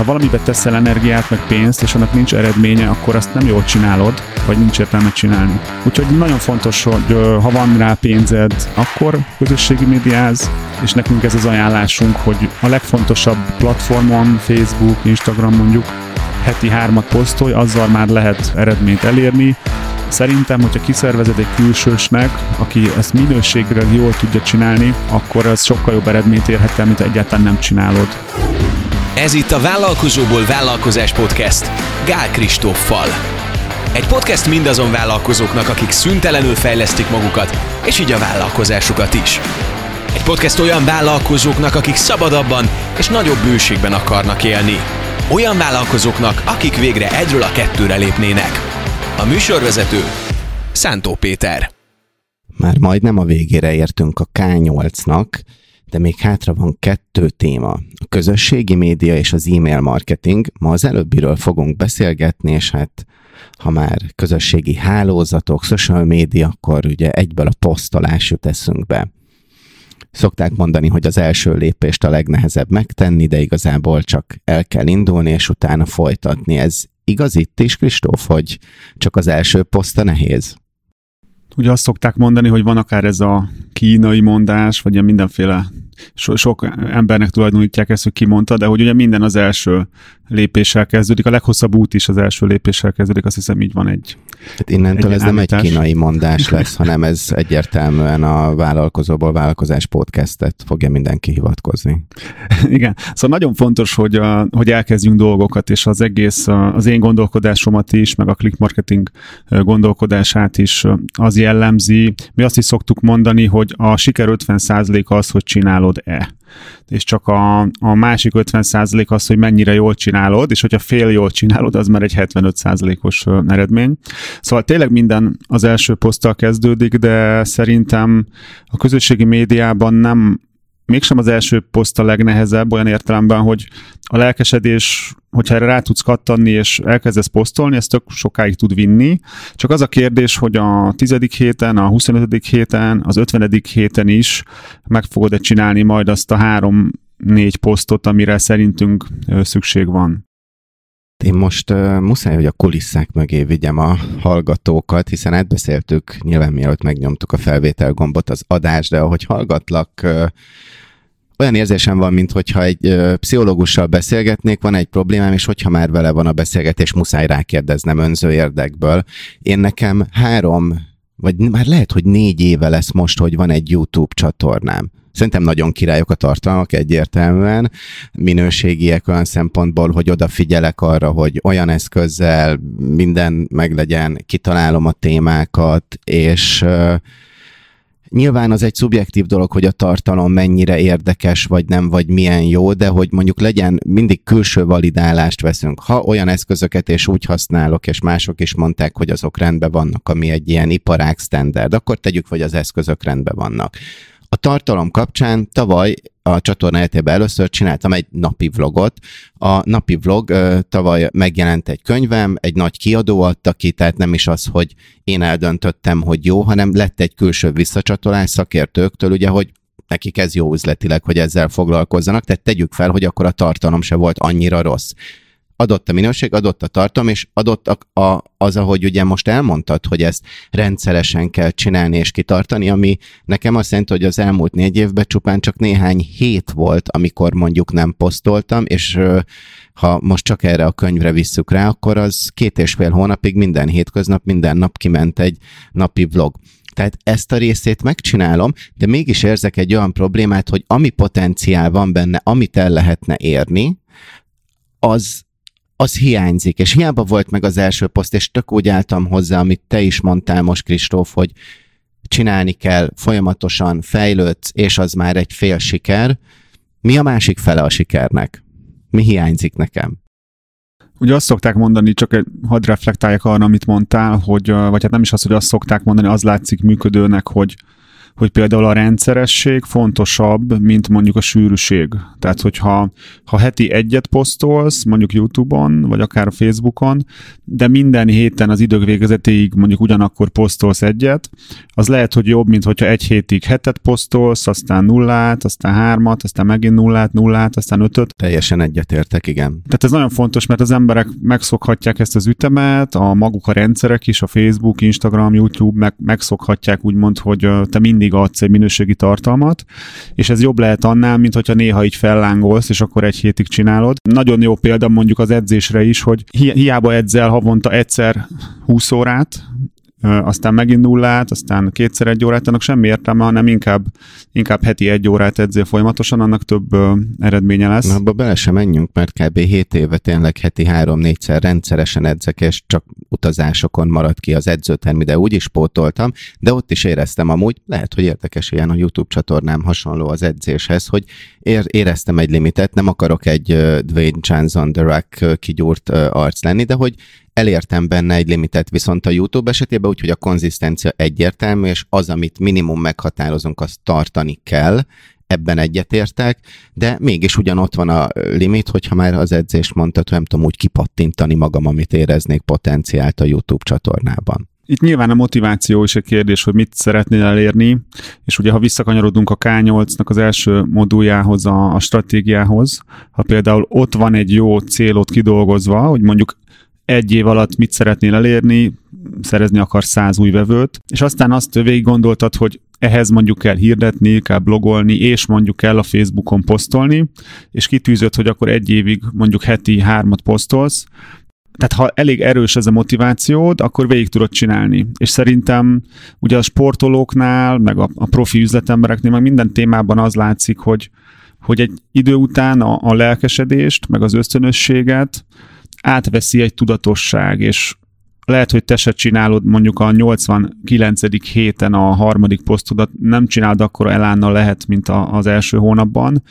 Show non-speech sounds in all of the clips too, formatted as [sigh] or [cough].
ha valamibe teszel energiát, meg pénzt, és annak nincs eredménye, akkor azt nem jól csinálod, vagy nincs értelme csinálni. Úgyhogy nagyon fontos, hogy ha van rá pénzed, akkor közösségi médiáz, és nekünk ez az ajánlásunk, hogy a legfontosabb platformon, Facebook, Instagram mondjuk, heti hármat posztolj, azzal már lehet eredményt elérni. Szerintem, hogyha kiszervezed egy külsősnek, aki ezt minőségre jól tudja csinálni, akkor az sokkal jobb eredményt érhet el, mint egyáltalán nem csinálod. Ez itt a Vállalkozóból Vállalkozás Podcast Gál Kristóffal. Egy podcast mindazon vállalkozóknak, akik szüntelenül fejlesztik magukat, és így a vállalkozásukat is. Egy podcast olyan vállalkozóknak, akik szabadabban és nagyobb bőségben akarnak élni. Olyan vállalkozóknak, akik végre egyről a kettőre lépnének. A műsorvezető Szántó Péter. Már majdnem a végére értünk a K8-nak, de még hátra van kettő téma. A közösségi média és az e-mail marketing. Ma az előbbiről fogunk beszélgetni, és hát ha már közösségi hálózatok, social média, akkor ugye egyből a posztolás jut eszünkbe. Szokták mondani, hogy az első lépést a legnehezebb megtenni, de igazából csak el kell indulni, és utána folytatni. Ez igaz itt is, Kristóf, hogy csak az első poszta nehéz? Ugye azt szokták mondani, hogy van akár ez a kínai mondás, vagy ilyen mindenféle so, sok embernek tulajdonítják ezt, hogy kimondta, de hogy ugye minden az első lépéssel kezdődik, a leghosszabb út is az első lépéssel kezdődik, azt hiszem így van egy. Hát innentől egy ez nem egy kínai mondás [laughs] lesz, hanem ez egyértelműen a vállalkozóból vállalkozás podcastet fogja mindenki hivatkozni. Igen, szóval nagyon fontos, hogy, a, hogy elkezdjünk dolgokat, és az egész, az én gondolkodásomat is, meg a click marketing gondolkodását is az jellemzi. Mi azt is szoktuk mondani, hogy a siker 50% az, hogy csinálod-e és csak a, a másik 50% az, hogy mennyire jól csinálod, és hogyha fél jól csinálod, az már egy 75%-os eredmény. Szóval tényleg minden az első poszttal kezdődik, de szerintem a közösségi médiában nem mégsem az első poszt a legnehezebb, olyan értelemben, hogy a lelkesedés, hogyha erre rá tudsz kattanni, és elkezdesz posztolni, ez tök sokáig tud vinni. Csak az a kérdés, hogy a tizedik héten, a 25. héten, az 50. héten is meg fogod-e csinálni majd azt a három-négy posztot, amire szerintünk szükség van. Én most uh, muszáj, hogy a kulisszák mögé vigyem a hallgatókat, hiszen átbeszéltük, nyilván mielőtt megnyomtuk a felvétel gombot az adás, de ahogy hallgatlak, uh, olyan érzésem van, mintha egy ö, pszichológussal beszélgetnék, van egy problémám, és hogyha már vele van a beszélgetés, muszáj rákérdeznem önző érdekből. Én nekem három, vagy már lehet, hogy négy éve lesz most, hogy van egy YouTube csatornám. Szerintem nagyon királyok a tartalmak egyértelműen, minőségiek olyan szempontból, hogy odafigyelek arra, hogy olyan eszközzel minden meglegyen, kitalálom a témákat, és Nyilván az egy szubjektív dolog, hogy a tartalom mennyire érdekes, vagy nem, vagy milyen jó, de hogy mondjuk legyen, mindig külső validálást veszünk. Ha olyan eszközöket és úgy használok, és mások is mondták, hogy azok rendben vannak, ami egy ilyen iparág standard, akkor tegyük, hogy az eszközök rendben vannak. A tartalom kapcsán tavaly a csatorna életében először csináltam egy napi vlogot. A napi vlog tavaly megjelent egy könyvem, egy nagy kiadó adta ki, tehát nem is az, hogy én eldöntöttem, hogy jó, hanem lett egy külső visszacsatolás szakértőktől, ugye, hogy nekik ez jó üzletileg, hogy ezzel foglalkozzanak, tehát tegyük fel, hogy akkor a tartalom se volt annyira rossz adott a minőség, adott a tartom, és adott a, a, az, ahogy ugye most elmondtad, hogy ezt rendszeresen kell csinálni és kitartani, ami nekem azt jelenti, hogy az elmúlt négy évben csupán csak néhány hét volt, amikor mondjuk nem posztoltam, és ha most csak erre a könyvre visszük rá, akkor az két és fél hónapig minden hétköznap, minden nap kiment egy napi vlog. Tehát ezt a részét megcsinálom, de mégis érzek egy olyan problémát, hogy ami potenciál van benne, amit el lehetne érni, az az hiányzik, és hiába volt meg az első poszt, és tök úgy álltam hozzá, amit te is mondtál most, Kristóf, hogy csinálni kell, folyamatosan fejlődsz, és az már egy fél siker. Mi a másik fele a sikernek? Mi hiányzik nekem? Ugye azt szokták mondani, csak hadd reflektáljak arra, amit mondtál, hogy, vagy hát nem is az, hogy azt szokták mondani, az látszik működőnek, hogy hogy például a rendszeresség fontosabb, mint mondjuk a sűrűség. Tehát, hogyha ha heti egyet posztolsz, mondjuk YouTube-on, vagy akár a Facebookon, de minden héten az idők végezetéig mondjuk ugyanakkor posztolsz egyet, az lehet, hogy jobb, mint hogyha egy hétig hetet posztolsz, aztán nullát, aztán hármat, aztán megint nullát, nullát, aztán ötöt. Teljesen egyetértek, igen. Tehát ez nagyon fontos, mert az emberek megszokhatják ezt az ütemet, a maguk a rendszerek is, a Facebook, Instagram, YouTube meg, megszokhatják úgymond, hogy te mindig adsz egy minőségi tartalmat, és ez jobb lehet annál, mint hogyha néha így fellángolsz, és akkor egy hétig csinálod. Nagyon jó példa mondjuk az edzésre is, hogy hi- hiába edzel havonta egyszer 20 órát, aztán megint nullát, aztán kétszer egy órát, annak semmi értelme, hanem inkább, inkább heti egy órát edzél folyamatosan, annak több ö, eredménye lesz. Na, abba bele sem menjünk, mert kb. 7 éve tényleg heti 3-4-szer rendszeresen edzek, és csak utazásokon maradt ki az edzőtermi, de úgy is pótoltam, de ott is éreztem amúgy, lehet, hogy érdekes ilyen a YouTube csatornám hasonló az edzéshez, hogy ér, éreztem egy limitet, nem akarok egy Dwayne Johnson The Rock kigyúrt arc lenni, de hogy elértem benne egy limitet, viszont a YouTube esetében úgy, hogy a konzisztencia egyértelmű, és az, amit minimum meghatározunk, azt tartani kell, ebben egyetértek, de mégis ugyanott van a limit, hogyha már az edzést mondtad, hogy nem tudom úgy kipattintani magam, amit éreznék potenciált a YouTube csatornában. Itt nyilván a motiváció is egy kérdés, hogy mit szeretnél elérni, és ugye ha visszakanyarodunk a K8-nak az első moduljához, a, a stratégiához, ha például ott van egy jó célot kidolgozva, hogy mondjuk egy év alatt mit szeretnél elérni, szerezni akar száz új vevőt, és aztán azt végig gondoltad, hogy ehhez mondjuk kell hirdetni, kell blogolni, és mondjuk kell a Facebookon posztolni, és kitűzött, hogy akkor egy évig mondjuk heti hármat posztolsz, tehát ha elég erős ez a motivációd, akkor végig tudod csinálni. És szerintem ugye a sportolóknál, meg a, a profi üzletembereknél, meg minden témában az látszik, hogy, hogy egy idő után a, a lelkesedést, meg az ösztönösséget átveszi egy tudatosság, és lehet, hogy te se csinálod mondjuk a 89. héten a harmadik posztodat, nem csinálod akkor elánnal lehet, mint a, az első hónapban,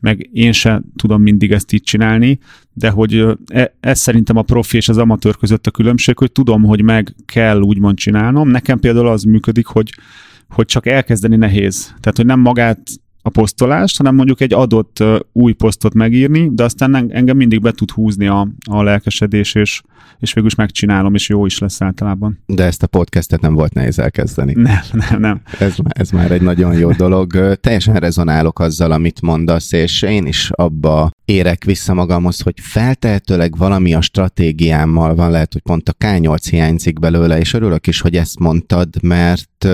meg én se tudom mindig ezt így csinálni, de hogy e, ez szerintem a profi és az amatőr között a különbség, hogy tudom, hogy meg kell úgymond csinálnom. Nekem például az működik, hogy hogy csak elkezdeni nehéz. Tehát, hogy nem magát a posztolást, hanem mondjuk egy adott új posztot megírni, de aztán engem mindig be tud húzni a, a lelkesedés, és, és végül is megcsinálom, és jó is lesz általában. De ezt a podcastet nem volt nehéz elkezdeni. Nem, nem, nem. Ez, ez már egy nagyon jó dolog. Teljesen rezonálok azzal, amit mondasz, és én is abba érek vissza magamhoz, hogy feltehetőleg valami a stratégiámmal van, lehet, hogy pont a K8 hiányzik belőle, és örülök is, hogy ezt mondtad, mert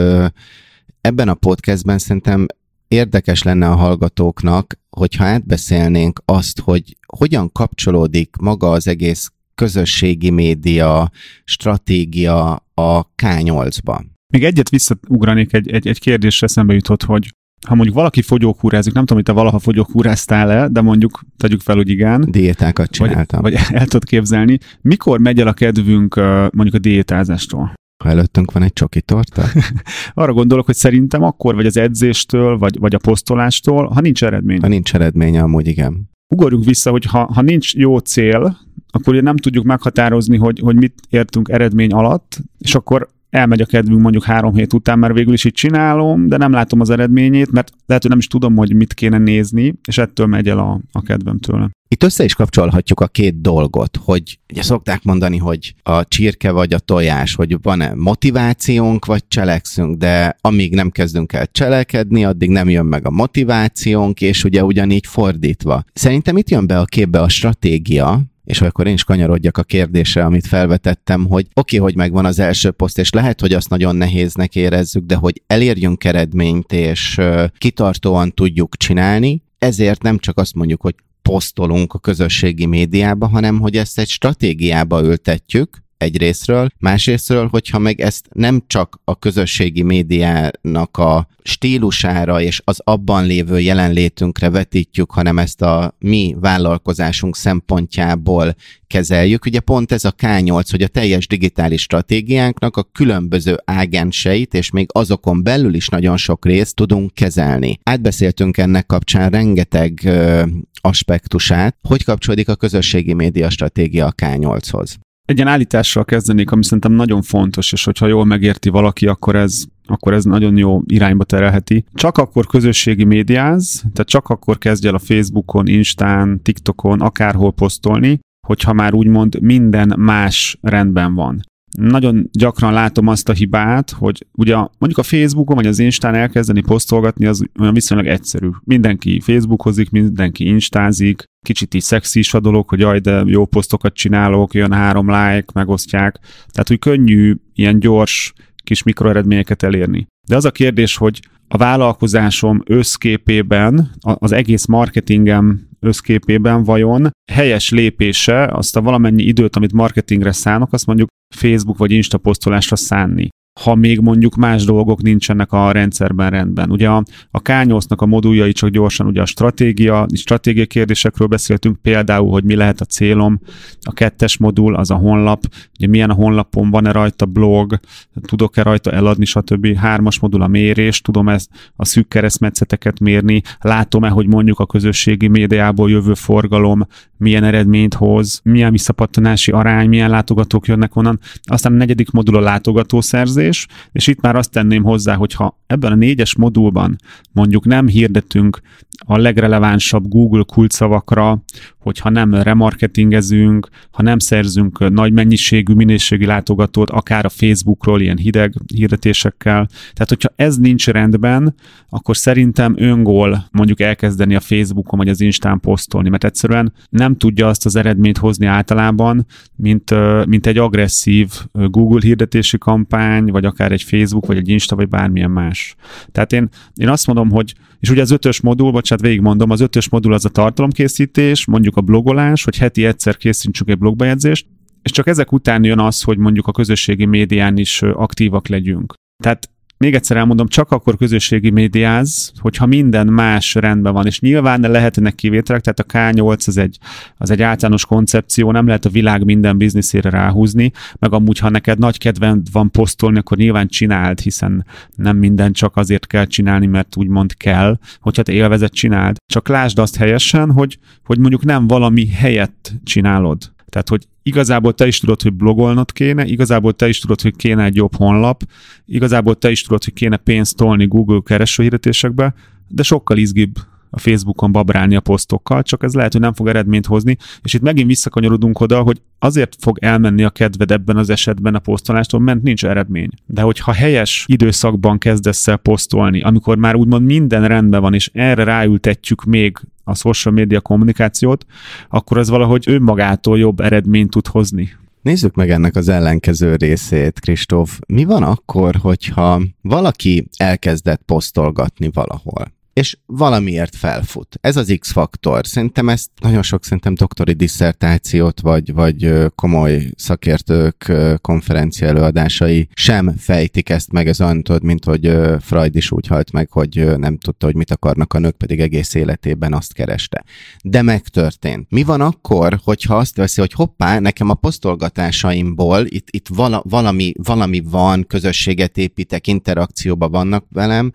ebben a podcastben szerintem érdekes lenne a hallgatóknak, hogyha átbeszélnénk azt, hogy hogyan kapcsolódik maga az egész közösségi média stratégia a K8-ba. Még egyet visszaugranék, egy, egy, egy kérdésre eszembe jutott, hogy ha mondjuk valaki fogyókúrázik, nem tudom, hogy te valaha fogyókúráztál-e, de mondjuk tegyük fel, hogy igen. Diétákat csináltam. Vagy, vagy el tudod képzelni. Mikor megy el a kedvünk mondjuk a diétázástól? Ha előttünk van egy csoki torta? [laughs] Arra gondolok, hogy szerintem akkor vagy az edzéstől, vagy, vagy a posztolástól, ha nincs eredmény. Ha nincs eredménye, amúgy igen. Ugorjunk vissza, hogy ha, ha nincs jó cél, akkor ugye nem tudjuk meghatározni, hogy, hogy mit értünk eredmény alatt, és akkor elmegy a kedvünk mondjuk három hét után, mert végül is így csinálom, de nem látom az eredményét, mert lehet, hogy nem is tudom, hogy mit kéne nézni, és ettől megy el a, a kedvem tőle. Itt össze is kapcsolhatjuk a két dolgot, hogy ugye szokták mondani, hogy a csirke vagy a tojás, hogy van-e motivációnk, vagy cselekszünk, de amíg nem kezdünk el cselekedni, addig nem jön meg a motivációnk, és ugye ugyanígy fordítva. Szerintem itt jön be a képbe a stratégia, és akkor én is kanyarodjak a kérdésre, amit felvetettem, hogy oké, okay, hogy megvan az első poszt, és lehet, hogy azt nagyon nehéznek érezzük, de hogy elérjünk eredményt, és kitartóan tudjuk csinálni, ezért nem csak azt mondjuk, hogy posztolunk a közösségi médiába, hanem hogy ezt egy stratégiába ültetjük, egyrésztről, másrésztről, hogyha meg ezt nem csak a közösségi médiának a stílusára és az abban lévő jelenlétünkre vetítjük, hanem ezt a mi vállalkozásunk szempontjából kezeljük. Ugye pont ez a K8, hogy a teljes digitális stratégiánknak a különböző ágenseit, és még azokon belül is nagyon sok részt tudunk kezelni. Átbeszéltünk ennek kapcsán rengeteg ö, aspektusát, hogy kapcsolódik a közösségi média stratégia a K8-hoz. Egy ilyen állítással kezdenék, ami szerintem nagyon fontos, és hogyha jól megérti valaki, akkor ez akkor ez nagyon jó irányba terelheti. Csak akkor közösségi médiáz, tehát csak akkor kezdj el a Facebookon, Instán, TikTokon, akárhol posztolni, hogyha már úgymond minden más rendben van nagyon gyakran látom azt a hibát, hogy ugye mondjuk a Facebookon vagy az Instán elkezdeni posztolgatni az olyan viszonylag egyszerű. Mindenki Facebookozik, mindenki instázik, kicsit így szexi is a dolog, hogy jaj, de jó posztokat csinálok, jön három like, megosztják. Tehát, hogy könnyű ilyen gyors kis mikroeredményeket elérni. De az a kérdés, hogy a vállalkozásom összképében, az egész marketingem összképében vajon helyes lépése azt a valamennyi időt, amit marketingre szánok, azt mondjuk Facebook vagy Insta posztolásra szánni ha még mondjuk más dolgok nincsenek a rendszerben rendben. Ugye a, a K8-nak a moduljai csak gyorsan, ugye a stratégia, stratégiai kérdésekről beszéltünk, például, hogy mi lehet a célom, a kettes modul, az a honlap, ugye milyen a honlapon, van-e rajta blog, tudok-e rajta eladni, stb. Hármas modul a mérés, tudom ezt a szűk keresztmetszeteket mérni, látom-e, hogy mondjuk a közösségi médiából jövő forgalom milyen eredményt hoz, milyen visszapattanási arány, milyen látogatók jönnek onnan. Aztán a negyedik modul a látogatószerzés, és itt már azt tenném hozzá, hogy ha ebben a négyes modulban mondjuk nem hirdetünk a legrelevánsabb Google kulcsszavakra, hogyha nem remarketingezünk, ha nem szerzünk nagy mennyiségű, minőségi látogatót, akár a Facebookról ilyen hideg hirdetésekkel. Tehát, hogyha ez nincs rendben, akkor szerintem öngól mondjuk elkezdeni a Facebookon vagy az Instán posztolni, mert egyszerűen nem tudja azt az eredményt hozni általában, mint, mint egy agresszív Google hirdetési kampány, vagy akár egy Facebook, vagy egy Insta, vagy bármilyen más. Tehát én, én azt mondom, hogy és ugye az ötös modul, bocsánat, végigmondom, az ötös modul az a tartalomkészítés, mondjuk a blogolás, hogy heti egyszer készítsünk egy blogbejegyzést, és csak ezek után jön az, hogy mondjuk a közösségi médián is aktívak legyünk. Tehát még egyszer elmondom, csak akkor közösségi médiáz, hogyha minden más rendben van, és nyilván ne lehetnek kivételek, tehát a K8 az egy, az egy általános koncepció, nem lehet a világ minden bizniszére ráhúzni, meg amúgy, ha neked nagy kedved van posztolni, akkor nyilván csináld, hiszen nem minden csak azért kell csinálni, mert úgymond kell, hogyha te élvezet csináld. Csak lásd azt helyesen, hogy, hogy mondjuk nem valami helyett csinálod. Tehát, hogy igazából te is tudod, hogy blogolnod kéne, igazából te is tudod, hogy kéne egy jobb honlap, igazából te is tudod, hogy kéne pénzt tolni Google keresőhirdetésekbe, de sokkal izgibb a Facebookon babrálni a posztokkal, csak ez lehet, hogy nem fog eredményt hozni, és itt megint visszakanyarodunk oda, hogy azért fog elmenni a kedved ebben az esetben a posztolástól, mert nincs eredmény. De hogyha helyes időszakban kezdesz el posztolni, amikor már úgymond minden rendben van, és erre ráültetjük még a social media kommunikációt, akkor ez valahogy önmagától jobb eredményt tud hozni. Nézzük meg ennek az ellenkező részét, Kristóf. Mi van akkor, hogyha valaki elkezdett posztolgatni valahol? És valamiért felfut. Ez az X-faktor. Szerintem ezt nagyon sok szerintem doktori disszertációt, vagy, vagy komoly szakértők konferencia előadásai sem fejtik ezt meg, ez olyan tudod, mint hogy Freud is úgy halt meg, hogy nem tudta, hogy mit akarnak a nők, pedig egész életében azt kereste. De megtörtént. Mi van akkor, hogyha azt veszi, hogy hoppá, nekem a posztolgatásaimból itt, itt vala, valami, valami van, közösséget építek, interakcióba vannak velem,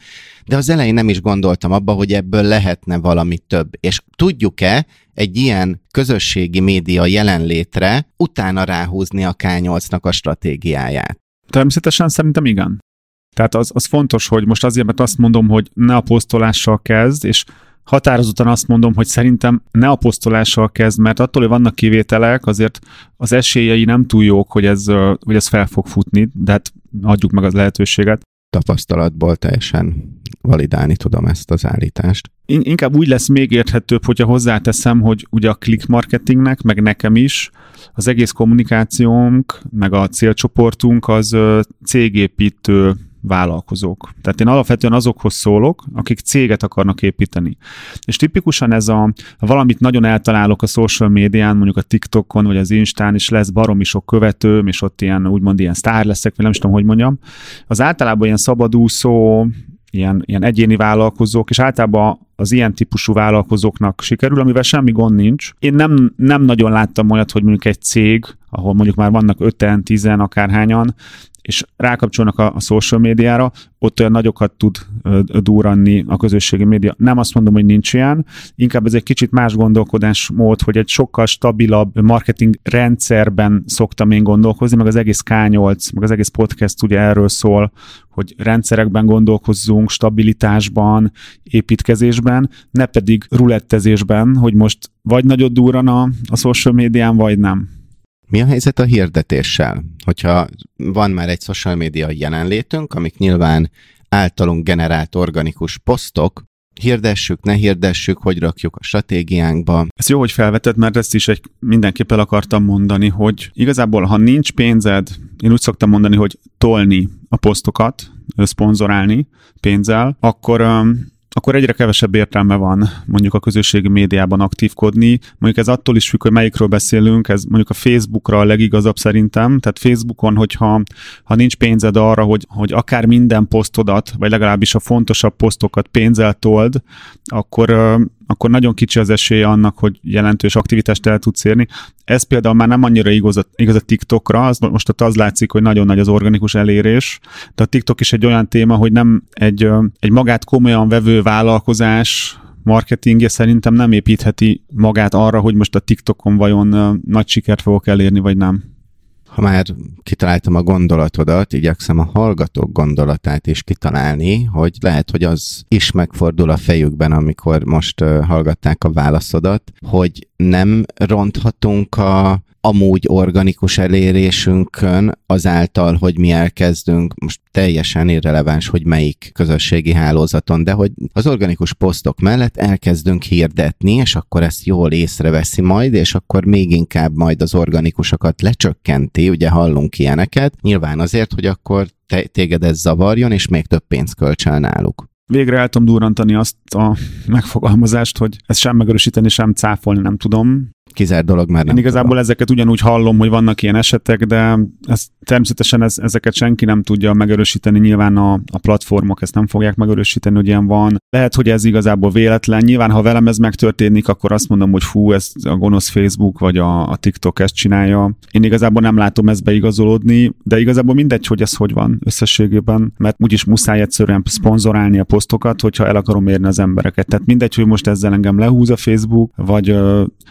de az elején nem is gondoltam abba, hogy ebből lehetne valami több. És tudjuk-e egy ilyen közösségi média jelenlétre utána ráhúzni a K8-nak a stratégiáját? Természetesen szerintem igen. Tehát az, az fontos, hogy most azért, mert azt mondom, hogy ne a posztolással kezd, és határozottan azt mondom, hogy szerintem ne a posztolással kezd, mert attól, hogy vannak kivételek, azért az esélyei nem túl jók, hogy ez, hogy ez fel fog futni, de hát adjuk meg az lehetőséget tapasztalatból teljesen validálni tudom ezt az állítást. Inkább úgy lesz még érthetőbb, hogyha hozzáteszem, hogy ugye a click marketingnek, meg nekem is az egész kommunikációnk, meg a célcsoportunk az cégépítő vállalkozók. Tehát én alapvetően azokhoz szólok, akik céget akarnak építeni. És tipikusan ez a, valamit nagyon eltalálok a social médián, mondjuk a TikTokon, vagy az Instán, és lesz baromi sok követőm, és ott ilyen, úgymond ilyen sztár leszek, vagy nem is tudom, hogy mondjam. Az általában ilyen szabadúszó, ilyen, ilyen egyéni vállalkozók, és általában az ilyen típusú vállalkozóknak sikerül, amivel semmi gond nincs. Én nem, nem nagyon láttam olyat, hogy mondjuk egy cég, ahol mondjuk már vannak öten, tizen, akárhányan, és rákapcsolnak a, a social médiára, ott olyan nagyokat tud durranni a közösségi média. Nem azt mondom, hogy nincs ilyen, inkább ez egy kicsit más gondolkodásmód, hogy egy sokkal stabilabb marketing rendszerben szoktam én gondolkozni, meg az egész K8, meg az egész podcast ugye erről szól, hogy rendszerekben gondolkozzunk, stabilitásban, építkezésben, ne pedig rulettezésben, hogy most vagy nagyot durran a, a social médián, vagy nem. Mi a helyzet a hirdetéssel? Hogyha van már egy social media jelenlétünk, amik nyilván általunk generált organikus posztok, hirdessük, ne hirdessük, hogy rakjuk a stratégiánkba. Ez jó, hogy felvetett, mert ezt is egy, mindenképp el akartam mondani, hogy igazából, ha nincs pénzed, én úgy szoktam mondani, hogy tolni a posztokat, szponzorálni pénzzel, akkor akkor egyre kevesebb értelme van mondjuk a közösségi médiában aktívkodni. Mondjuk ez attól is függ, hogy melyikről beszélünk, ez mondjuk a Facebookra a legigazabb szerintem, tehát Facebookon, hogyha ha nincs pénzed arra, hogy, hogy akár minden posztodat, vagy legalábbis a fontosabb posztokat pénzzel told, akkor akkor nagyon kicsi az esélye annak, hogy jelentős aktivitást el tudsz érni. Ez például már nem annyira igaz a, igaz a TikTokra, az, most ott az látszik, hogy nagyon nagy az organikus elérés, de a TikTok is egy olyan téma, hogy nem egy, egy magát komolyan vevő vállalkozás, marketingje szerintem nem építheti magát arra, hogy most a TikTokon vajon nagy sikert fogok elérni, vagy nem ha már kitaláltam a gondolatodat, igyekszem a hallgatók gondolatát is kitalálni, hogy lehet, hogy az is megfordul a fejükben, amikor most hallgatták a válaszodat, hogy nem ronthatunk a amúgy organikus elérésünkön azáltal, hogy mi elkezdünk, most teljesen irreleváns, hogy melyik közösségi hálózaton, de hogy az organikus posztok mellett elkezdünk hirdetni, és akkor ezt jól észreveszi majd, és akkor még inkább majd az organikusokat lecsökkenti, ugye hallunk ilyeneket, nyilván azért, hogy akkor te, téged ez zavarjon, és még több pénzt kölcsön náluk. Végre el tudom durrantani azt a megfogalmazást, hogy ezt sem megerősíteni, sem cáfolni nem tudom kizárt dolog már nem Én igazából tudom. ezeket ugyanúgy hallom, hogy vannak ilyen esetek, de ez, természetesen ez, ezeket senki nem tudja megerősíteni, nyilván a, a platformok ezt nem fogják megerősíteni, hogy ilyen van. Lehet, hogy ez igazából véletlen. Nyilván, ha velem ez megtörténik, akkor azt mondom, hogy fú, ez a gonosz Facebook vagy a, a TikTok ezt csinálja. Én igazából nem látom ezt beigazolódni, de igazából mindegy, hogy ez hogy van összességében, mert úgyis muszáj egyszerűen szponzorálni a posztokat, hogyha el akarom érni az embereket. Tehát mindegy, hogy most ezzel engem lehúz a Facebook, vagy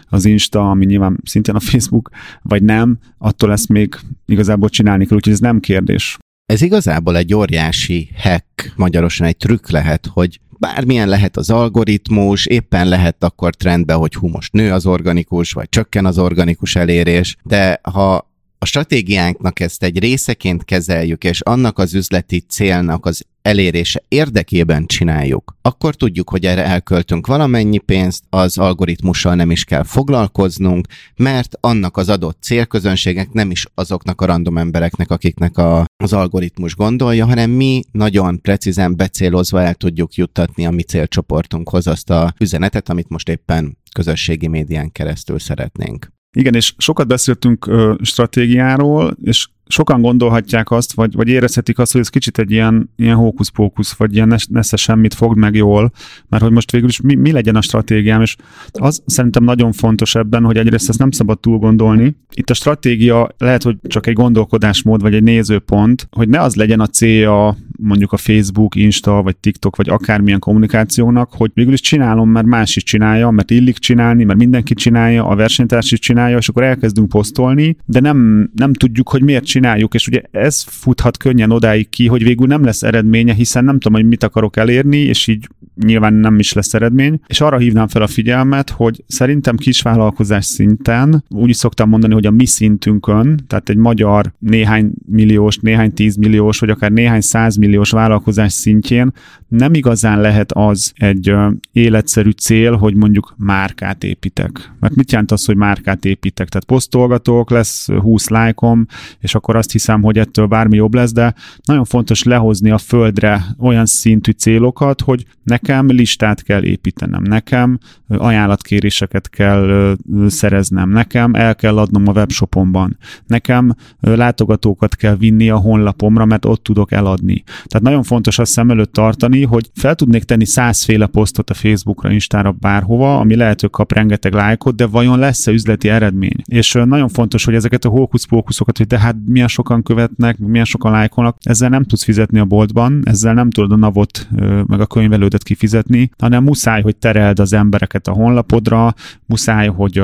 az Insta, ami nyilván szintén a Facebook, vagy nem, attól ezt még igazából csinálni kell, úgyhogy ez nem kérdés. Ez igazából egy óriási hack, magyarosan egy trükk lehet, hogy bármilyen lehet az algoritmus, éppen lehet akkor trendbe, hogy hú, most nő az organikus, vagy csökken az organikus elérés, de ha a stratégiánknak ezt egy részeként kezeljük, és annak az üzleti célnak az elérése érdekében csináljuk, akkor tudjuk, hogy erre elköltünk valamennyi pénzt, az algoritmussal nem is kell foglalkoznunk, mert annak az adott célközönségek nem is azoknak a random embereknek, akiknek a, az algoritmus gondolja, hanem mi nagyon precízen becélozva el tudjuk juttatni a mi célcsoportunkhoz azt a üzenetet, amit most éppen közösségi médián keresztül szeretnénk. Igen, és sokat beszéltünk ö, stratégiáról, és sokan gondolhatják azt, vagy, vagy érezhetik azt, hogy ez kicsit egy ilyen, ilyen hókusz-pókusz, vagy ilyen nesze semmit fogd meg jól, mert hogy most végül is mi, mi legyen a stratégiám, és az szerintem nagyon fontos ebben, hogy egyrészt ezt nem szabad túl gondolni. Itt a stratégia lehet, hogy csak egy gondolkodásmód, vagy egy nézőpont, hogy ne az legyen a célja mondjuk a Facebook, Insta, vagy TikTok, vagy akármilyen kommunikációnak, hogy végül is csinálom, mert más is csinálja, mert illik csinálni, mert mindenki csinálja, a versenytárs is csinálja, és akkor elkezdünk posztolni, de nem, nem tudjuk, hogy miért csináljuk, és ugye ez futhat könnyen odáig ki, hogy végül nem lesz eredménye, hiszen nem tudom, hogy mit akarok elérni, és így nyilván nem is lesz eredmény. És arra hívnám fel a figyelmet, hogy szerintem kisvállalkozás szinten, úgy is szoktam mondani, hogy a mi szintünkön, tehát egy magyar néhány milliós, néhány tízmilliós, vagy akár néhány százmilliós vállalkozás szintjén nem igazán lehet az egy életszerű cél, hogy mondjuk márkát építek. Mert mit jelent az, hogy márkát építek? Tehát posztolgatók, lesz 20 lájkom, és akkor azt hiszem, hogy ettől bármi jobb lesz, de nagyon fontos lehozni a földre olyan szintű célokat, hogy nekem Nekem listát kell építenem, nekem ajánlatkéréseket kell szereznem, nekem el kell adnom a webshopomban, nekem látogatókat kell vinni a honlapomra, mert ott tudok eladni. Tehát nagyon fontos azt szem előtt tartani, hogy fel tudnék tenni százféle posztot a Facebookra, Instára, bárhova, ami lehet, hogy kap rengeteg lájkot, de vajon lesz-e üzleti eredmény? És nagyon fontos, hogy ezeket a hókusz-pókuszokat, hogy de hát milyen sokan követnek, milyen sokan lájkolnak, ezzel nem tudsz fizetni a boltban, ezzel nem tudod a navot meg a könyvelődet kifizetni, hanem muszáj, hogy tereld az embereket a honlapodra, muszáj, hogy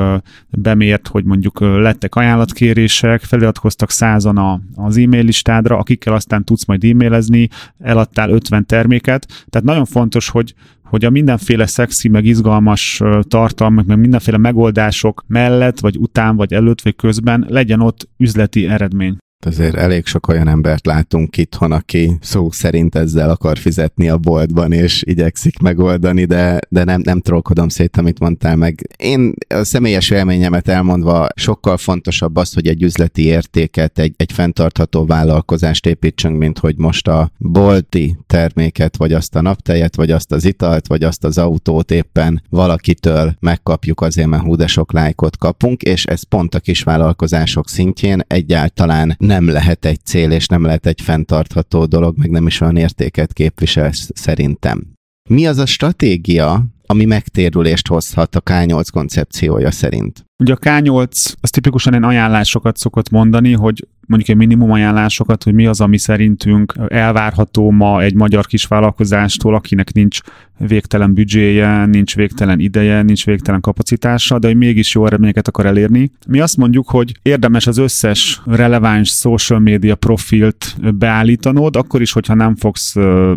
bemért, hogy mondjuk lettek ajánlatkérések, feliratkoztak százan az e-mail listádra, akikkel aztán tudsz majd e-mailezni, eladtál 50 terméket. Tehát nagyon fontos, hogy, hogy a mindenféle szexi, meg izgalmas tartalmak, meg mindenféle megoldások mellett, vagy után, vagy előtt, vagy közben legyen ott üzleti eredmény azért elég sok olyan embert látunk itthon, aki szó szerint ezzel akar fizetni a boltban, és igyekszik megoldani, de, de nem, nem trollkodom szét, amit mondtál meg. Én a személyes élményemet elmondva sokkal fontosabb az, hogy egy üzleti értéket, egy, egy fenntartható vállalkozást építsünk, mint hogy most a bolti terméket, vagy azt a naptejet, vagy azt az italt, vagy azt az autót éppen valakitől megkapjuk azért, mert hú, de sok lájkot kapunk, és ez pont a kis vállalkozások szintjén egyáltalán nem lehet egy cél, és nem lehet egy fenntartható dolog, meg nem is olyan értéket képvisel szerintem. Mi az a stratégia, ami megtérülést hozhat a K8 koncepciója szerint? Ugye a K8 az tipikusan egy ajánlásokat szokott mondani, hogy mondjuk egy minimum ajánlásokat, hogy mi az, ami szerintünk elvárható ma egy magyar kisvállalkozástól, akinek nincs végtelen büdzséje, nincs végtelen ideje, nincs végtelen kapacitása, de hogy mégis jó eredményeket akar elérni. Mi azt mondjuk, hogy érdemes az összes releváns social media profilt beállítanod, akkor is, hogyha nem fogsz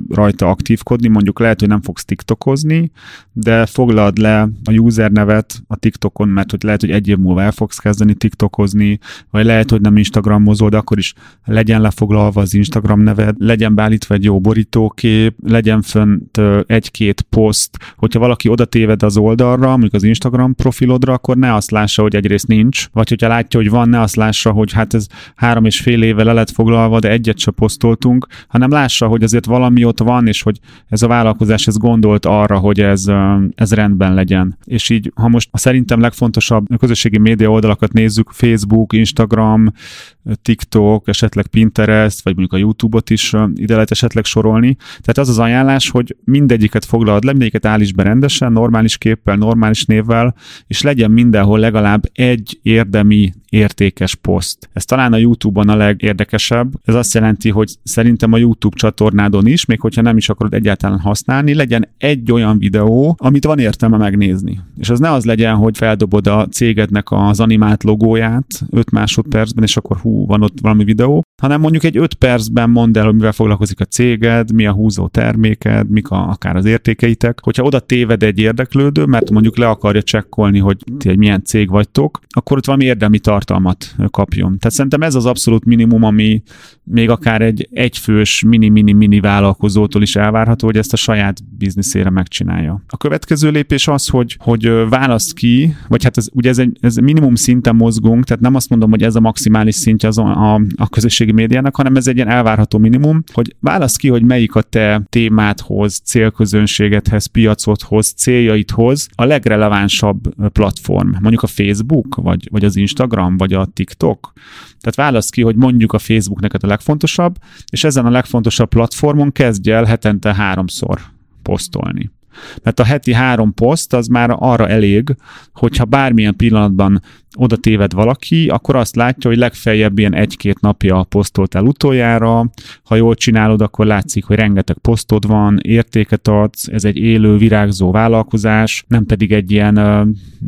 rajta aktívkodni, mondjuk lehet, hogy nem fogsz TikTokozni, de foglald le a user nevet a TikTokon, mert hogy lehet, hogy egy év múlva el fogsz kezdeni TikTokozni, vagy lehet, hogy nem Instagramozol, de akkor is legyen lefoglalva az Instagram neved, legyen beállítva egy jó borítókép, legyen fönt egy-két poszt, hogyha valaki oda téved az oldalra, mondjuk az Instagram profilodra, akkor ne azt lássa, hogy egyrészt nincs, vagy hogyha látja, hogy van, ne azt lássa, hogy hát ez három és fél éve le lett foglalva, de egyet se posztoltunk, hanem lássa, hogy azért valami ott van, és hogy ez a vállalkozás ez gondolt arra, hogy ez, ez rendben legyen. És így, ha most a szerintem legfontosabb közösségi média oldalakat nézzük, Facebook, Instagram, TikTok, esetleg Pinterest, vagy mondjuk a YouTube-ot is ide lehet esetleg sorolni. Tehát az az ajánlás, hogy mindegyiket foglalod le, mindegyiket állíts be rendesen, normális képpel, normális névvel, és legyen mindenhol legalább egy érdemi, értékes poszt. Ez talán a YouTube-on a legérdekesebb. Ez azt jelenti, hogy szerintem a YouTube csatornádon is, még hogyha nem is akarod egyáltalán használni, legyen egy olyan videó, amit van értelme megnézni. És az ne az legyen, hogy feldobod a cégednek az animált logóját 5 másodpercben, és akkor hú, van ott valami videó, hanem mondjuk egy 5 percben mondd el, hogy mivel foglalkozik a céged, mi a húzó terméked, mik a, akár az értékeitek. Hogyha oda téved egy érdeklődő, mert mondjuk le akarja csekkolni, hogy ti egy milyen cég vagytok, akkor ott valami érdemi tartalmat kapjon. Tehát szerintem ez az abszolút minimum, ami még akár egy egyfős mini-mini-mini vállalkozótól is elvárható, hogy ezt a saját bizniszére megcsinálja. A következő lépés az, hogy, hogy választ ki, vagy hát ez, ugye ez egy ez minimum szinten mozgunk, tehát nem azt mondom, hogy ez a maximális szintje az a, a, közösségi médiának, hanem ez egy ilyen elvárható minimum, hogy válasz ki, hogy melyik a te témádhoz, célközönségedhez, piacodhoz, céljaidhoz a legrelevánsabb platform. Mondjuk a Facebook, vagy, vagy az Instagram, vagy a TikTok. Tehát válasz ki, hogy mondjuk a Facebook neked a legfontosabb, és ezen a legfontosabb platformon kezdj el hetente háromszor posztolni. Mert a heti három poszt az már arra elég, hogyha bármilyen pillanatban oda téved valaki, akkor azt látja, hogy legfeljebb ilyen egy-két napja posztoltál utoljára, ha jól csinálod, akkor látszik, hogy rengeteg posztod van, értéket adsz, ez egy élő, virágzó vállalkozás, nem pedig egy ilyen,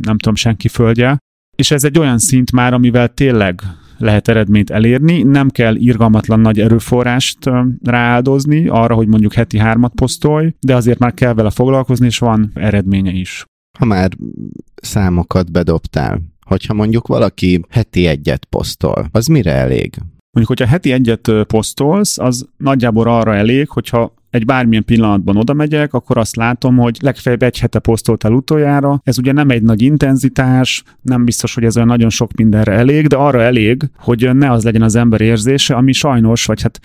nem tudom, senki földje. És ez egy olyan szint már, amivel tényleg lehet eredményt elérni, nem kell irgalmatlan nagy erőforrást rááldozni arra, hogy mondjuk heti hármat posztolj, de azért már kell vele foglalkozni, és van eredménye is. Ha már számokat bedobtál, hogyha mondjuk valaki heti egyet posztol, az mire elég? Mondjuk, hogyha heti egyet posztolsz, az nagyjából arra elég, hogyha egy bármilyen pillanatban oda megyek, akkor azt látom, hogy legfeljebb egy hete posztoltál utoljára. Ez ugye nem egy nagy intenzitás, nem biztos, hogy ez olyan nagyon sok mindenre elég, de arra elég, hogy ne az legyen az ember érzése, ami sajnos, vagy hát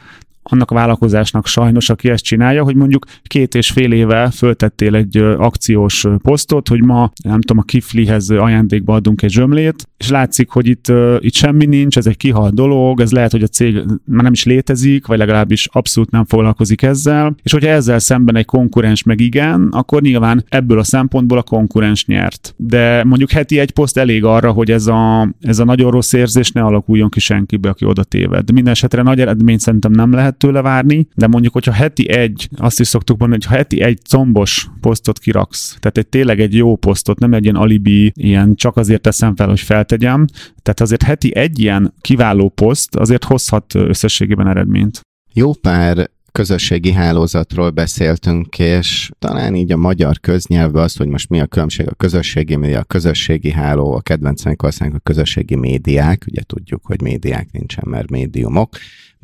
annak a vállalkozásnak sajnos, aki ezt csinálja, hogy mondjuk két és fél éve föltettél egy akciós posztot, hogy ma, nem tudom, a kiflihez ajándékba adunk egy zsömlét, és látszik, hogy itt, itt semmi nincs, ez egy kihalt dolog, ez lehet, hogy a cég már nem is létezik, vagy legalábbis abszolút nem foglalkozik ezzel, és hogyha ezzel szemben egy konkurens meg igen, akkor nyilván ebből a szempontból a konkurens nyert. De mondjuk heti egy poszt elég arra, hogy ez a, ez a nagyon rossz érzés ne alakuljon ki senkibe, aki oda téved. Minden esetre nagy eredményt szerintem nem lehet tőle várni, de mondjuk, hogyha heti egy, azt is szoktuk mondani, hogy ha heti egy combos posztot kiraksz, tehát egy tényleg egy jó posztot, nem egy ilyen alibi, ilyen csak azért teszem fel, hogy feltegyem, tehát azért heti egy ilyen kiváló poszt azért hozhat összességében eredményt. Jó pár közösségi hálózatról beszéltünk, és talán így a magyar köznyelvben az, hogy most mi a különbség a közösségi média, a közösségi háló, a kedvenceink használják a közösségi médiák, ugye tudjuk, hogy médiák nincsen, mert médiumok,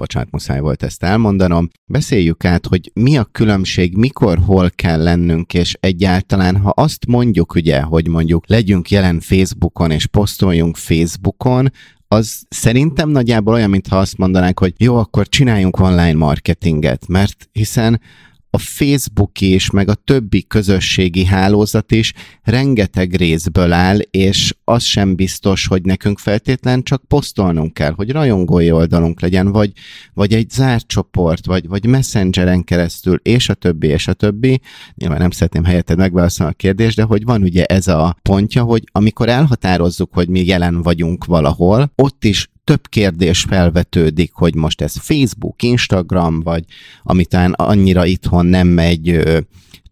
bocsánat, muszáj volt ezt elmondanom. Beszéljük át, hogy mi a különbség, mikor, hol kell lennünk, és egyáltalán, ha azt mondjuk, ugye, hogy mondjuk legyünk jelen Facebookon, és posztoljunk Facebookon, az szerintem nagyjából olyan, mintha azt mondanánk, hogy jó, akkor csináljunk online marketinget, mert hiszen a Facebook is, meg a többi közösségi hálózat is rengeteg részből áll, és az sem biztos, hogy nekünk feltétlen csak posztolnunk kell, hogy rajongói oldalunk legyen, vagy, vagy egy zárt csoport, vagy, vagy messengeren keresztül, és a többi, és a többi. Nyilván nem szeretném helyetted megválaszolni a kérdést, de hogy van ugye ez a pontja, hogy amikor elhatározzuk, hogy mi jelen vagyunk valahol, ott is több kérdés felvetődik, hogy most ez Facebook, Instagram, vagy amit annyira itthon nem megy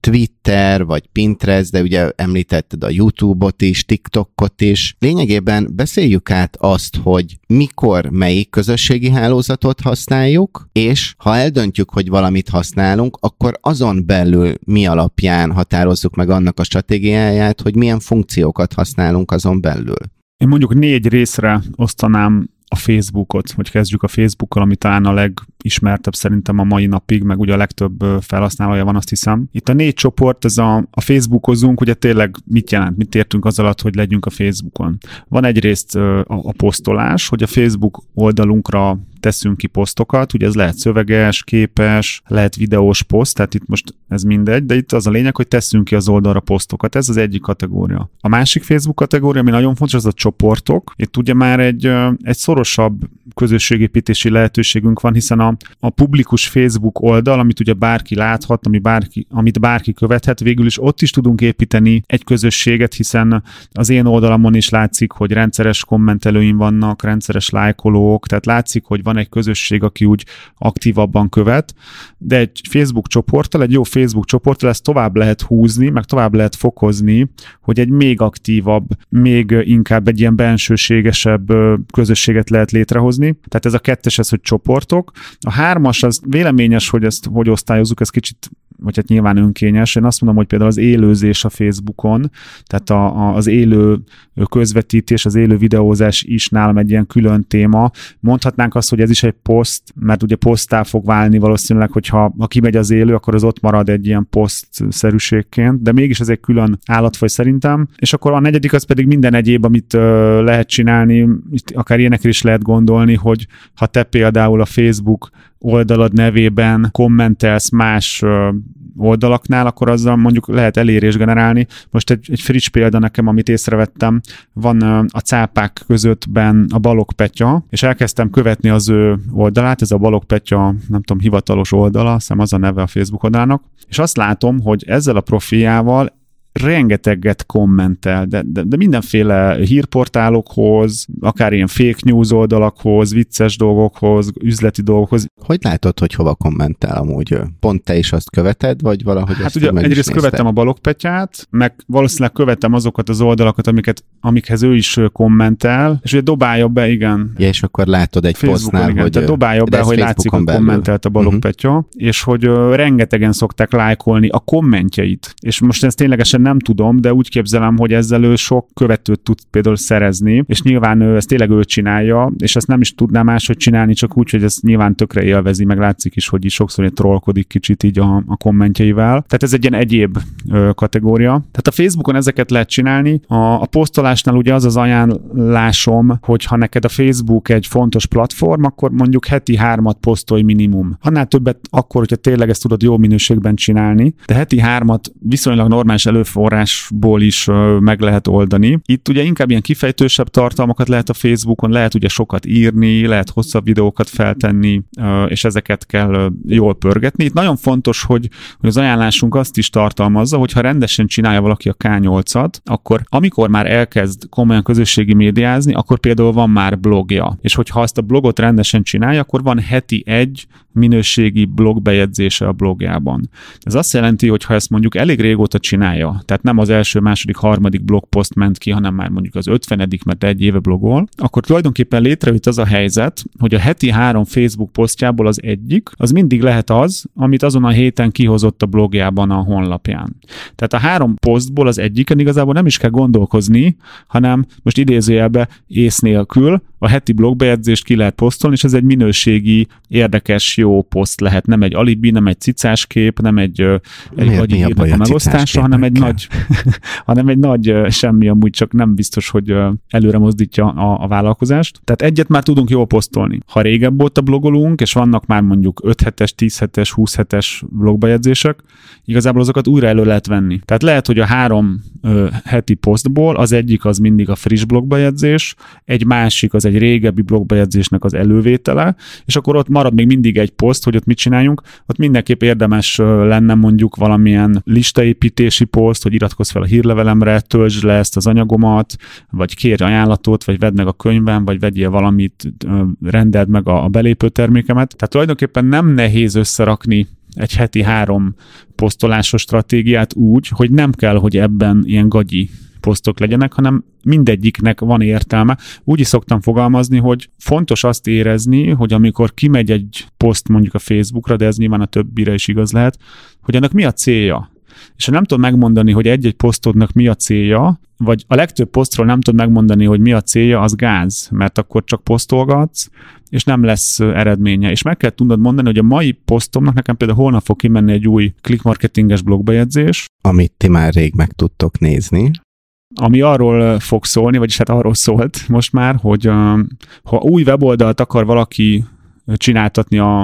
Twitter, vagy Pinterest, de ugye említetted a YouTube-ot is, TikTokot is. Lényegében beszéljük át azt, hogy mikor melyik közösségi hálózatot használjuk, és ha eldöntjük, hogy valamit használunk, akkor azon belül mi alapján határozzuk meg annak a stratégiáját, hogy milyen funkciókat használunk azon belül. Én mondjuk négy részre osztanám a Facebookot, hogy kezdjük a Facebookkal, ami talán a legismertebb szerintem a mai napig, meg ugye a legtöbb felhasználója van, azt hiszem. Itt a négy csoport, ez a, a Facebookozunk, ugye tényleg mit jelent, mit értünk az alatt, hogy legyünk a Facebookon. Van egyrészt a, a posztolás, hogy a Facebook oldalunkra teszünk ki posztokat, ugye ez lehet szöveges, képes, lehet videós poszt, tehát itt most ez mindegy, de itt az a lényeg, hogy teszünk ki az oldalra posztokat, ez az egyik kategória. A másik Facebook kategória, ami nagyon fontos, az a csoportok. Itt ugye már egy, egy szorosabb közösségépítési lehetőségünk van, hiszen a, a publikus Facebook oldal, amit ugye bárki láthat, ami bárki, amit bárki követhet, végül is ott is tudunk építeni egy közösséget, hiszen az én oldalamon is látszik, hogy rendszeres kommentelőim vannak, rendszeres lájkolók, tehát látszik, hogy van egy közösség, aki úgy aktívabban követ, de egy Facebook csoporttal, egy jó Facebook csoporttal ezt tovább lehet húzni, meg tovább lehet fokozni, hogy egy még aktívabb, még inkább egy ilyen bensőségesebb közösséget lehet létrehozni. Tehát ez a kettes, ez, hogy csoportok. A hármas, az véleményes, hogy ezt hogy osztályozzuk, ez kicsit vagy hát nyilván önkényes. Én azt mondom, hogy például az élőzés a Facebookon, tehát a, a, az élő közvetítés, az élő videózás is nálam egy ilyen külön téma. Mondhatnánk azt, hogy ez is egy poszt, mert ugye posztá fog válni valószínűleg, hogyha ha kimegy az élő, akkor az ott marad egy ilyen poszt-szerűségként, de mégis ez egy külön állatfaj szerintem. És akkor a negyedik az pedig minden egyéb, amit uh, lehet csinálni, akár ilyenekre is lehet gondolni, hogy ha te például a Facebook oldalad nevében kommentelsz más oldalaknál, akkor azzal mondjuk lehet elérés generálni. Most egy, egy friss példa nekem, amit észrevettem, van a cápák közöttben a Balog Petya, és elkezdtem követni az ő oldalát, ez a Balog Petya, nem tudom, hivatalos oldala, hiszem az a neve a Facebook oldalának, és azt látom, hogy ezzel a profiával rengeteget kommentel, de, de, de mindenféle hírportálokhoz, akár ilyen fake news oldalakhoz, vicces dolgokhoz, üzleti dolgokhoz. Hogy látod, hogy hova kommentel amúgy? Pont te is azt követed, vagy valahogy Hát ugye egyrészt követem a balogpetyát, meg valószínűleg követem azokat az oldalakat, amiket, amikhez ő is kommentel, és ugye dobálja be, igen. Ja, és akkor látod egy Facebookon, posztnál, igen, hogy... Tehát dobálja be, hogy látszik, hogy kommentelt a balogpetya, uh-huh. és hogy rengetegen szokták lájkolni a kommentjeit. És most ez ténylegesen személyesen nem tudom, de úgy képzelem, hogy ezzel ő sok követőt tud például szerezni, és nyilván ő ezt tényleg ő csinálja, és ezt nem is tudná máshogy csinálni, csak úgy, hogy ezt nyilván tökre élvezi, meg látszik is, hogy is sokszor egy trollkodik kicsit így a, a kommentjeivel. Tehát ez egy ilyen egyéb ö, kategória. Tehát a Facebookon ezeket lehet csinálni. A, a posztolásnál ugye az az ajánlásom, hogy ha neked a Facebook egy fontos platform, akkor mondjuk heti hármat posztolj minimum. Annál többet akkor, hogyha tényleg ezt tudod jó minőségben csinálni, de heti hármat viszonylag normális előforrásból is meg lehet oldani. Itt ugye inkább ilyen kifejtősebb tartalmakat lehet a Facebookon, lehet ugye sokat írni, lehet hosszabb videókat feltenni, és ezeket kell jól pörgetni. Itt nagyon fontos, hogy, hogy az ajánlásunk azt is tartalmazza, hogy ha rendesen csinálja valaki a K8-at, akkor amikor már elkezd komolyan közösségi médiázni, akkor például van már blogja. És hogyha azt a blogot rendesen csinálja, akkor van heti egy minőségi blogbejegyzése a blogjában. Ez azt jelenti, hogy ha ezt mondjuk elég régóta csinálja, tehát nem az első, második, harmadik blogpost ment ki, hanem már mondjuk az ötvenedik, mert egy éve blogol, akkor tulajdonképpen létrejött az a helyzet, hogy a heti három Facebook posztjából az egyik, az mindig lehet az, amit azon a héten kihozott a blogjában a honlapján. Tehát a három posztból az egyiken igazából nem is kell gondolkozni, hanem most idézőjelbe ész nélkül a heti blogbejegyzést ki lehet posztolni, és ez egy minőségi, érdekes, jó poszt lehet. Nem egy alibi, nem egy cicás kép, nem egy, egy Miért, gagyi mi a a megosztása, [laughs] hanem egy nagy, hanem egy nagy semmi, amúgy csak nem biztos, hogy előre mozdítja a, a vállalkozást. Tehát egyet már tudunk jól posztolni. Ha régebb óta blogolunk, és vannak már mondjuk 5 hetes, 10 hetes, 20 hetes blogbejegyzések, igazából azokat újra elő lehet venni. Tehát lehet, hogy a három ö, heti posztból az egyik az mindig a friss blogbejegyzés, egy másik az egy régebbi blogbejegyzésnek az elővétele, és akkor ott marad még mindig egy poszt, hogy ott mit csináljunk. Ott mindenképp érdemes lenne mondjuk valamilyen listaépítési poszt, hogy iratkozz fel a hírlevelemre, töltsd le ezt az anyagomat, vagy kérj ajánlatot, vagy vedd meg a könyvem, vagy vegyél valamit, rendeld meg a belépő termékemet. Tehát tulajdonképpen nem nehéz összerakni egy heti három posztolásos stratégiát úgy, hogy nem kell, hogy ebben ilyen gagyi posztok legyenek, hanem mindegyiknek van értelme. Úgy is szoktam fogalmazni, hogy fontos azt érezni, hogy amikor kimegy egy poszt mondjuk a Facebookra, de ez nyilván a többire is igaz lehet, hogy annak mi a célja. És ha nem tudod megmondani, hogy egy-egy posztodnak mi a célja, vagy a legtöbb posztról nem tudod megmondani, hogy mi a célja, az gáz, mert akkor csak posztolgatsz, és nem lesz eredménye. És meg kell tudnod mondani, hogy a mai posztomnak nekem például holnap fog kimenni egy új click marketinges blogbejegyzés, Amit ti már rég meg tudtok nézni. Ami arról fog szólni, vagyis hát arról szólt most már, hogy ha új weboldalt akar valaki csináltatni a,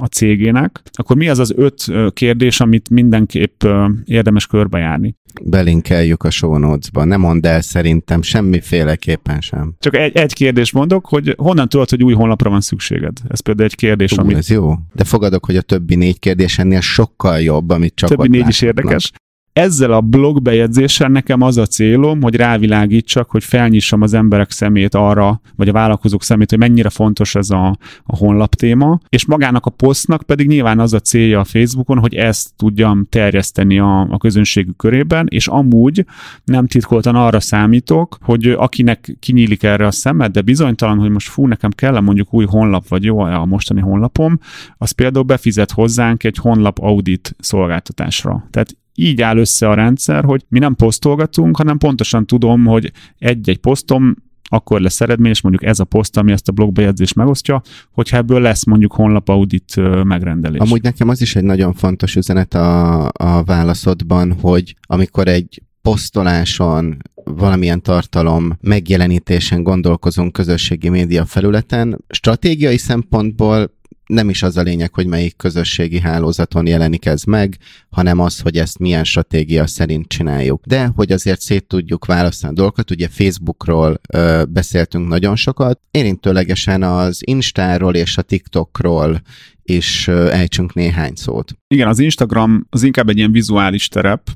a cégének, akkor mi az az öt kérdés, amit mindenképp érdemes körbejárni. Belinkeljük a show notes-ba. Nem mondd el szerintem semmiféleképpen sem. Csak egy, egy kérdést mondok, hogy honnan tudod, hogy új honlapra van szükséged? Ez például egy kérdés, Ú, ami ez jó. De fogadok, hogy a többi négy kérdés ennél sokkal jobb, amit csak többi négy is láthatnak. érdekes. Ezzel a blogbejegyzéssel nekem az a célom, hogy rávilágítsak, hogy felnyissam az emberek szemét arra, vagy a vállalkozók szemét, hogy mennyire fontos ez a, a honlap téma, és magának a posztnak pedig nyilván az a célja a Facebookon, hogy ezt tudjam terjeszteni a, a közönségük körében, és amúgy nem titkoltan arra számítok, hogy akinek kinyílik erre a szemed, de bizonytalan, hogy most fú, nekem kell mondjuk új honlap, vagy jó a mostani honlapom, az például befizet hozzánk egy honlap audit szolgáltatásra. Tehát így áll össze a rendszer, hogy mi nem posztolgatunk, hanem pontosan tudom, hogy egy-egy posztom akkor lesz eredményes, mondjuk ez a poszt, ami ezt a blogbejegyzést megosztja, hogyha ebből lesz mondjuk honlap audit megrendelés. Amúgy nekem az is egy nagyon fontos üzenet a, a válaszodban, hogy amikor egy posztoláson, valamilyen tartalom megjelenítésen gondolkozunk közösségi média felületen, stratégiai szempontból nem is az a lényeg, hogy melyik közösségi hálózaton jelenik ez meg, hanem az, hogy ezt milyen stratégia szerint csináljuk. De hogy azért szét tudjuk választani a dolgokat, ugye Facebookról ö, beszéltünk nagyon sokat, érintőlegesen az Instáról és a TikTokról is ö, ejtsünk néhány szót. Igen, az Instagram az inkább egy ilyen vizuális terep,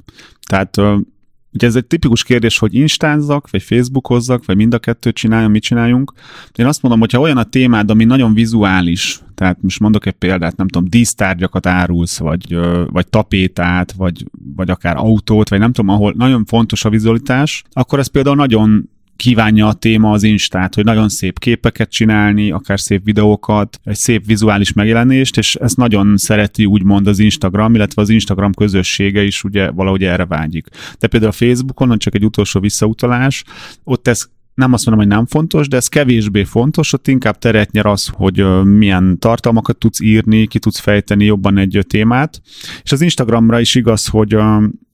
tehát ö, ugye ez egy tipikus kérdés, hogy instázzak, vagy facebookozzak, vagy mind a kettőt csináljam, mit csináljunk. Én azt mondom, hogyha olyan a témád, ami nagyon vizuális, tehát most mondok egy példát, nem tudom, dísztárgyakat árulsz, vagy, vagy tapétát, vagy, vagy akár autót, vagy nem tudom, ahol nagyon fontos a vizualitás, akkor ez például nagyon kívánja a téma az Instát, hogy nagyon szép képeket csinálni, akár szép videókat, egy szép vizuális megjelenést, és ezt nagyon szereti úgymond az Instagram, illetve az Instagram közössége is ugye valahogy erre vágyik. De például a Facebookon, csak egy utolsó visszautalás, ott ez nem azt mondom, hogy nem fontos, de ez kevésbé fontos, ott inkább teret nyer az, hogy milyen tartalmakat tudsz írni, ki tudsz fejteni jobban egy témát. És az Instagramra is igaz, hogy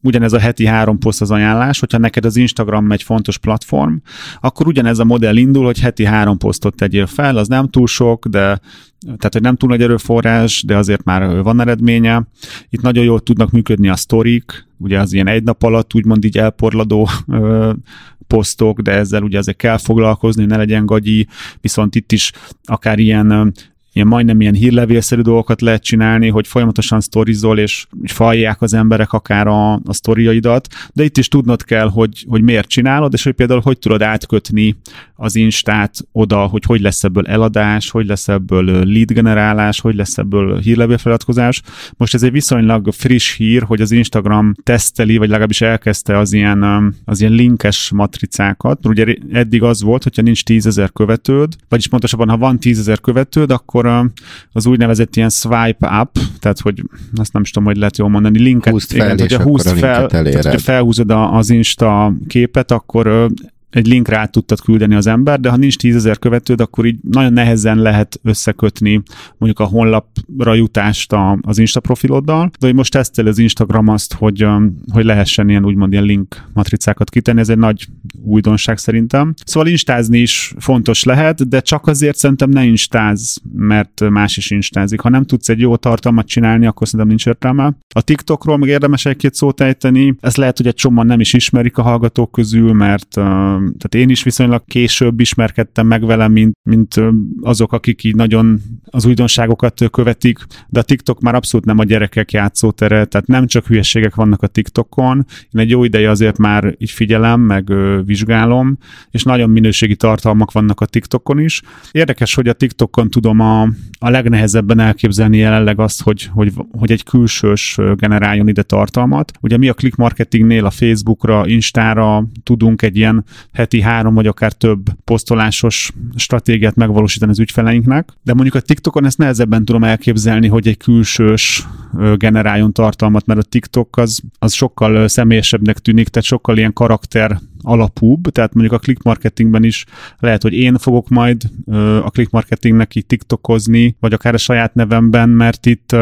ugyanez a heti három poszt az ajánlás, hogyha neked az Instagram egy fontos platform, akkor ugyanez a modell indul, hogy heti három posztot tegyél fel, az nem túl sok, de tehát, hogy nem túl nagy erőforrás, de azért már van eredménye. Itt nagyon jól tudnak működni a sztorik, ugye az ilyen egy nap alatt úgymond így elporladó ö, posztok, de ezzel ugye azért kell foglalkozni, ne legyen gagyi, viszont itt is akár ilyen ilyen majdnem ilyen hírlevélszerű dolgokat lehet csinálni, hogy folyamatosan sztorizol, és falják az emberek akár a, a sztoriaidat, de itt is tudnod kell, hogy, hogy miért csinálod, és hogy például hogy tudod átkötni az Instát oda, hogy hogy lesz ebből eladás, hogy lesz ebből lead generálás, hogy lesz ebből hírlevélfeladkozás. Most ez egy viszonylag friss hír, hogy az Instagram teszteli, vagy legalábbis elkezdte az ilyen, az ilyen linkes matricákat. Ugye eddig az volt, hogyha nincs tízezer követőd, vagyis pontosabban, ha van tízezer követőd, akkor az úgynevezett ilyen swipe up, tehát hogy azt nem is tudom, hogy lehet jól mondani, linket, húzd fel, igen, hogyha húzd fel, tehát, hogyha felhúzod az Insta képet, akkor egy linkre át tudtad küldeni az ember, de ha nincs tízezer követőd, akkor így nagyon nehezen lehet összekötni mondjuk a honlapra jutást az Insta profiloddal, de hogy most tesztel az Instagram azt, hogy, hogy lehessen ilyen úgymond ilyen link matricákat kitenni, ez egy nagy újdonság szerintem. Szóval instázni is fontos lehet, de csak azért szerintem ne instáz, mert más is instázik. Ha nem tudsz egy jó tartalmat csinálni, akkor szerintem nincs értelme. A TikTokról meg érdemes egy-két szót ejteni. Ez lehet, hogy egy csomóan nem is ismerik a hallgatók közül, mert tehát én is viszonylag később ismerkedtem meg vele, mint, mint azok, akik így nagyon az újdonságokat követik, de a TikTok már abszolút nem a gyerekek játszótere, tehát nem csak hülyeségek vannak a TikTokon, én egy jó ideje azért már így figyelem, meg vizsgálom, és nagyon minőségi tartalmak vannak a TikTokon is. Érdekes, hogy a TikTokon tudom a, a legnehezebben elképzelni jelenleg azt, hogy, hogy, hogy egy külsős generáljon ide tartalmat. Ugye mi a click marketingnél a Facebookra, Instára tudunk egy ilyen heti három vagy akár több posztolásos stratégiát megvalósítani az ügyfeleinknek, de mondjuk a TikTokon ezt nehezebben tudom elképzelni, hogy egy külsős generáljon tartalmat, mert a TikTok az, az sokkal személyesebbnek tűnik, tehát sokkal ilyen karakter alapúbb, tehát mondjuk a click marketingben is lehet, hogy én fogok majd a click marketingnek így tiktokozni, vagy akár a saját nevemben, mert itt,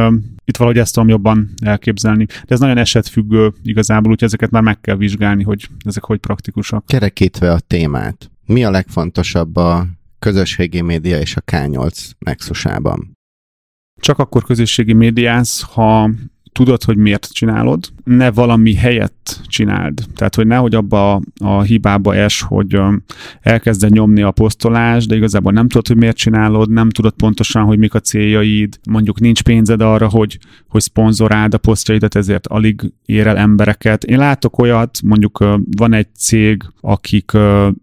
itt valahogy ezt tudom jobban elképzelni. De ez nagyon esetfüggő igazából, úgyhogy ezeket már meg kell vizsgálni, hogy ezek hogy praktikusak. Kerekítve a témát, mi a legfontosabb a közösségi média és a K8 nexusában? Csak akkor közösségi médiáz, ha tudod, hogy miért csinálod, ne valami helyett csináld. Tehát, hogy nehogy abba a, a hibába es, hogy elkezded nyomni a posztolás, de igazából nem tudod, hogy miért csinálod, nem tudod pontosan, hogy mik a céljaid, mondjuk nincs pénzed arra, hogy, hogy szponzoráld a posztjaidat, ezért alig ér el embereket. Én látok olyat, mondjuk van egy cég, akik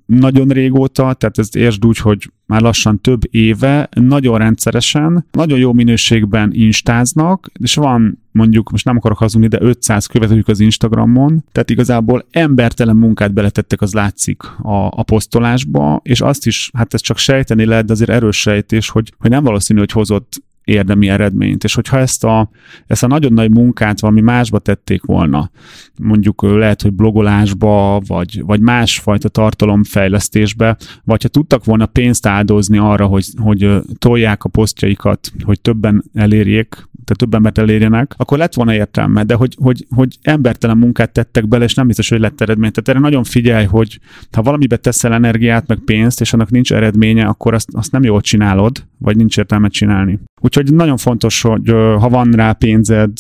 nagyon régóta, tehát ezt értsd úgy, hogy már lassan több éve nagyon rendszeresen, nagyon jó minőségben instáznak, és van mondjuk, most nem akarok hazudni, de 500 követőjük az Instagramon, tehát igazából embertelen munkát beletettek, az látszik a, a posztolásba, és azt is, hát ez csak sejteni lehet, de azért erős sejtés, hogy, hogy nem valószínű, hogy hozott érdemi eredményt. És hogyha ezt a, ezt a nagyon nagy munkát valami másba tették volna, mondjuk lehet, hogy blogolásba, vagy, vagy másfajta tartalomfejlesztésbe, vagy ha tudtak volna pénzt áldozni arra, hogy, hogy tolják a posztjaikat, hogy többen elérjék, tehát több embert elérjenek, akkor lett volna értelme, de hogy, hogy, hogy embertelen munkát tettek bele, és nem biztos, hogy lett eredmény. Tehát erre nagyon figyelj, hogy ha valamibe teszel energiát, meg pénzt, és annak nincs eredménye, akkor azt, azt nem jól csinálod, vagy nincs értelme csinálni. Úgyhogy nagyon fontos, hogy ha van rá pénzed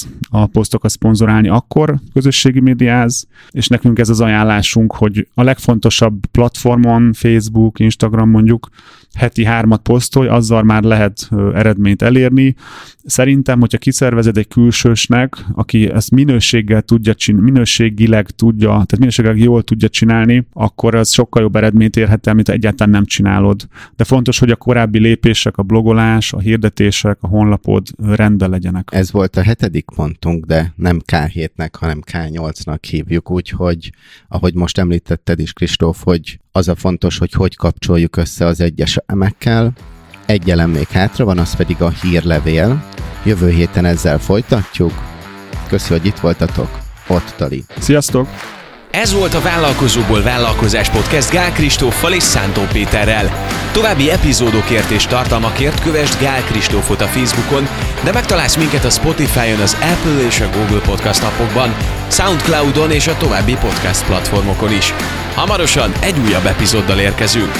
a posztokat szponzorálni, akkor közösségi médiáz, és nekünk ez az ajánlásunk, hogy a legfontosabb platformon, Facebook, Instagram mondjuk, heti hármat posztolj, azzal már lehet eredményt elérni. Szerintem, hogyha kiszervezed egy külsősnek, aki ezt minőséggel tudja csinálni, minőségileg tudja, tehát minőségileg jól tudja csinálni, akkor az sokkal jobb eredményt érhet el, mint egyáltalán nem csinálod. De fontos, hogy a korábbi lépések, a blogolás, a hirdetések, a honlapod rendben legyenek. Ez volt a hetedik pontunk, de nem K7-nek, hanem K8-nak hívjuk, úgyhogy ahogy most említetted is, Kristóf, hogy az a fontos, hogy hogy kapcsoljuk össze az egyes elemekkel. Egy elem még hátra van, az pedig a hírlevél. Jövő héten ezzel folytatjuk. Köszönöm, hogy itt voltatok. Ott Tali. Sziasztok! Ez volt a Vállalkozóból Vállalkozás Podcast Gál Kristóffal és Szántó Péterrel. További epizódokért és tartalmakért kövesd Gál Kristófot a Facebookon, de megtalálsz minket a Spotify-on, az Apple és a Google Podcast appokban, Soundcloudon és a további podcast platformokon is. Hamarosan egy újabb epizóddal érkezünk.